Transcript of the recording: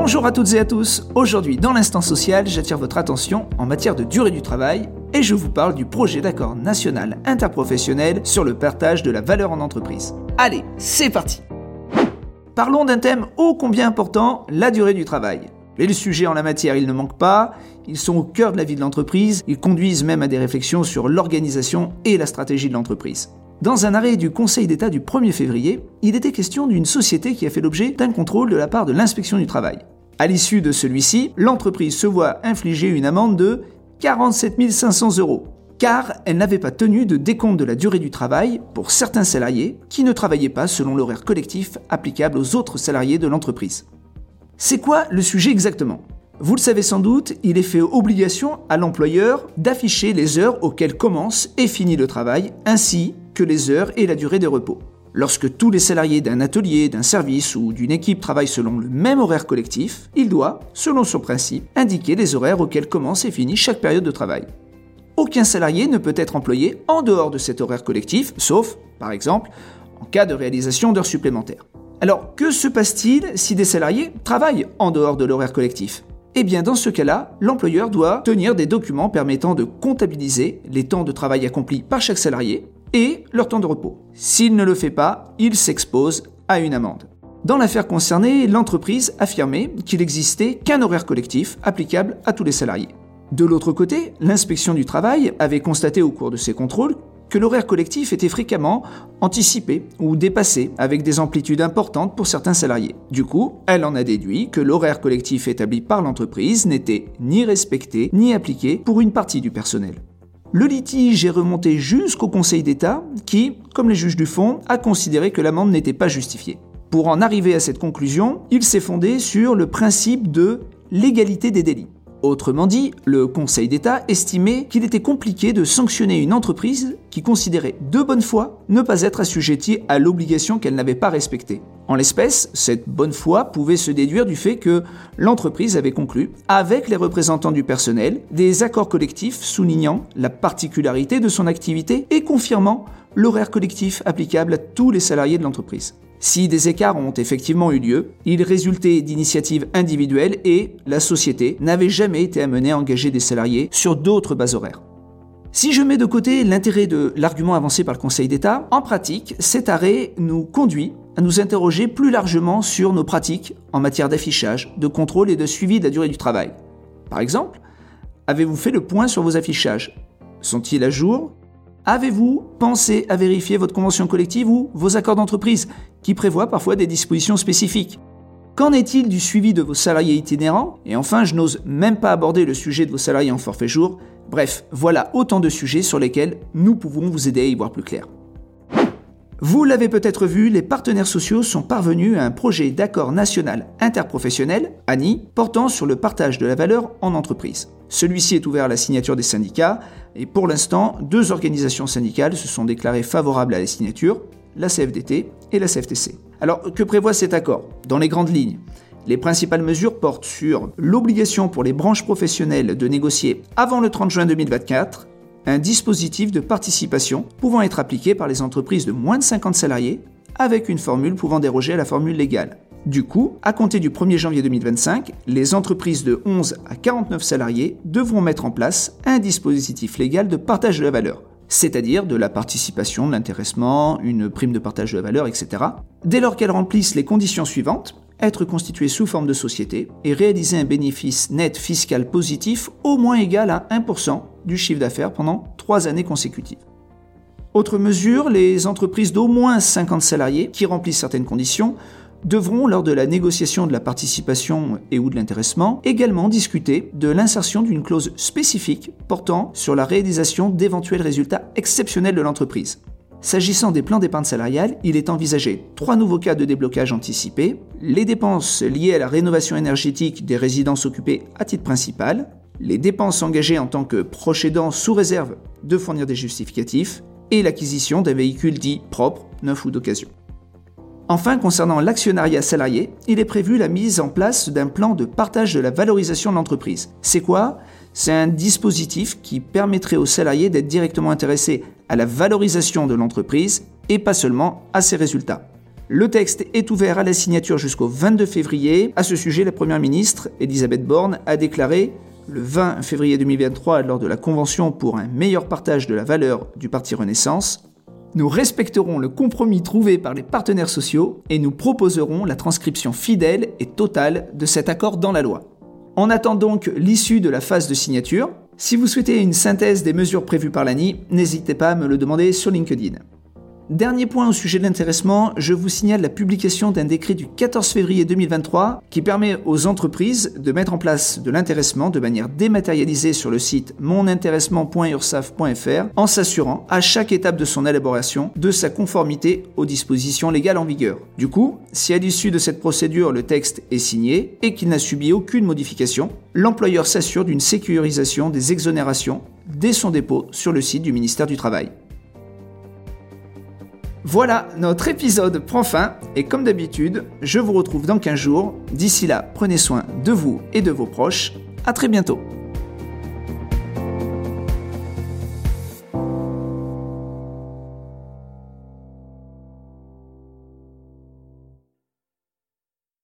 Bonjour à toutes et à tous. Aujourd'hui, dans l'instant social, j'attire votre attention en matière de durée du travail et je vous parle du projet d'accord national interprofessionnel sur le partage de la valeur en entreprise. Allez, c'est parti. Parlons d'un thème ô combien important, la durée du travail. Mais les sujets en la matière, ils ne manquent pas, ils sont au cœur de la vie de l'entreprise, ils conduisent même à des réflexions sur l'organisation et la stratégie de l'entreprise. Dans un arrêt du Conseil d'État du 1er février, il était question d'une société qui a fait l'objet d'un contrôle de la part de l'inspection du travail. À l'issue de celui-ci, l'entreprise se voit infliger une amende de 47 500 euros, car elle n'avait pas tenu de décompte de la durée du travail pour certains salariés qui ne travaillaient pas selon l'horaire collectif applicable aux autres salariés de l'entreprise. C'est quoi le sujet exactement? Vous le savez sans doute, il est fait obligation à l'employeur d'afficher les heures auxquelles commence et finit le travail, ainsi les heures et la durée des repos. Lorsque tous les salariés d'un atelier, d'un service ou d'une équipe travaillent selon le même horaire collectif, il doit, selon son principe, indiquer les horaires auxquels commence et finit chaque période de travail. Aucun salarié ne peut être employé en dehors de cet horaire collectif, sauf, par exemple, en cas de réalisation d'heures supplémentaires. Alors, que se passe-t-il si des salariés travaillent en dehors de l'horaire collectif? Eh bien, dans ce cas-là, l'employeur doit tenir des documents permettant de comptabiliser les temps de travail accomplis par chaque salarié, et leur temps de repos. S'il ne le fait pas, il s'expose à une amende. Dans l'affaire concernée, l'entreprise affirmait qu'il n'existait qu'un horaire collectif applicable à tous les salariés. De l'autre côté, l'inspection du travail avait constaté au cours de ses contrôles que l'horaire collectif était fréquemment anticipé ou dépassé avec des amplitudes importantes pour certains salariés. Du coup, elle en a déduit que l'horaire collectif établi par l'entreprise n'était ni respecté ni appliqué pour une partie du personnel. Le litige est remonté jusqu'au Conseil d'État qui, comme les juges du fond, a considéré que l'amende n'était pas justifiée. Pour en arriver à cette conclusion, il s'est fondé sur le principe de l'égalité des délits. Autrement dit, le Conseil d'État estimait qu'il était compliqué de sanctionner une entreprise qui considérait de bonne foi ne pas être assujettie à l'obligation qu'elle n'avait pas respectée. En l'espèce, cette bonne foi pouvait se déduire du fait que l'entreprise avait conclu, avec les représentants du personnel, des accords collectifs soulignant la particularité de son activité et confirmant l'horaire collectif applicable à tous les salariés de l'entreprise. Si des écarts ont effectivement eu lieu, ils résultaient d'initiatives individuelles et la société n'avait jamais été amenée à engager des salariés sur d'autres bases horaires. Si je mets de côté l'intérêt de l'argument avancé par le Conseil d'État, en pratique, cet arrêt nous conduit à nous interroger plus largement sur nos pratiques en matière d'affichage, de contrôle et de suivi de la durée du travail. Par exemple, avez-vous fait le point sur vos affichages? Sont-ils à jour? Avez-vous pensé à vérifier votre convention collective ou vos accords d'entreprise, qui prévoient parfois des dispositions spécifiques Qu'en est-il du suivi de vos salariés itinérants? Et enfin, je n'ose même pas aborder le sujet de vos salariés en forfait jour. Bref, voilà autant de sujets sur lesquels nous pouvons vous aider à y voir plus clair. Vous l'avez peut-être vu, les partenaires sociaux sont parvenus à un projet d'accord national interprofessionnel, ANI, portant sur le partage de la valeur en entreprise. Celui-ci est ouvert à la signature des syndicats et pour l'instant, deux organisations syndicales se sont déclarées favorables à la signature, la CFDT et la CFTC. Alors, que prévoit cet accord? Dans les grandes lignes, les principales mesures portent sur l'obligation pour les branches professionnelles de négocier avant le 30 juin 2024 un dispositif de participation pouvant être appliqué par les entreprises de moins de 50 salariés avec une formule pouvant déroger à la formule légale. Du coup, à compter du 1er janvier 2025, les entreprises de 11 à 49 salariés devront mettre en place un dispositif légal de partage de la valeur, c'est-à-dire de la participation, de l'intéressement, une prime de partage de la valeur, etc., dès lors qu'elles remplissent les conditions suivantes, être constituées sous forme de société et réaliser un bénéfice net fiscal positif au moins égal à 1% du chiffre d'affaires pendant 3 années consécutives. Autre mesure, les entreprises d'au moins 50 salariés qui remplissent certaines conditions devront, lors de la négociation de la participation et ou de l'intéressement, également discuter de l'insertion d'une clause spécifique portant sur la réalisation d'éventuels résultats exceptionnels de l'entreprise. S'agissant des plans d'épargne salariale, il est envisagé trois nouveaux cas de déblocage anticipé, les dépenses liées à la rénovation énergétique des résidences occupées à titre principal, les dépenses engagées en tant que proche aidant sous réserve de fournir des justificatifs, et l'acquisition d'un véhicule dit propre, neuf ou d'occasion. Enfin, concernant l'actionnariat salarié, il est prévu la mise en place d'un plan de partage de la valorisation de l'entreprise. C'est quoi? C'est un dispositif qui permettrait aux salariés d'être directement intéressés à la valorisation de l'entreprise et pas seulement à ses résultats. Le texte est ouvert à la signature jusqu'au 22 février. À ce sujet, la Première ministre, Elisabeth Borne, a déclaré le 20 février 2023 lors de la Convention pour un meilleur partage de la valeur du Parti Renaissance. Nous respecterons le compromis trouvé par les partenaires sociaux et nous proposerons la transcription fidèle et totale de cet accord dans la loi. On attend donc l'issue de la phase de signature. Si vous souhaitez une synthèse des mesures prévues par l'ANI, n'hésitez pas à me le demander sur LinkedIn. Dernier point au sujet de l'intéressement, je vous signale la publication d'un décret du 14 février 2023 qui permet aux entreprises de mettre en place de l'intéressement de manière dématérialisée sur le site monintéressement.ursaf.fr en s'assurant à chaque étape de son élaboration de sa conformité aux dispositions légales en vigueur. Du coup, si à l'issue de cette procédure le texte est signé et qu'il n'a subi aucune modification, l'employeur s'assure d'une sécurisation des exonérations dès son dépôt sur le site du ministère du Travail. Voilà, notre épisode prend fin et comme d'habitude, je vous retrouve dans 15 jours. D'ici là, prenez soin de vous et de vos proches. À très bientôt.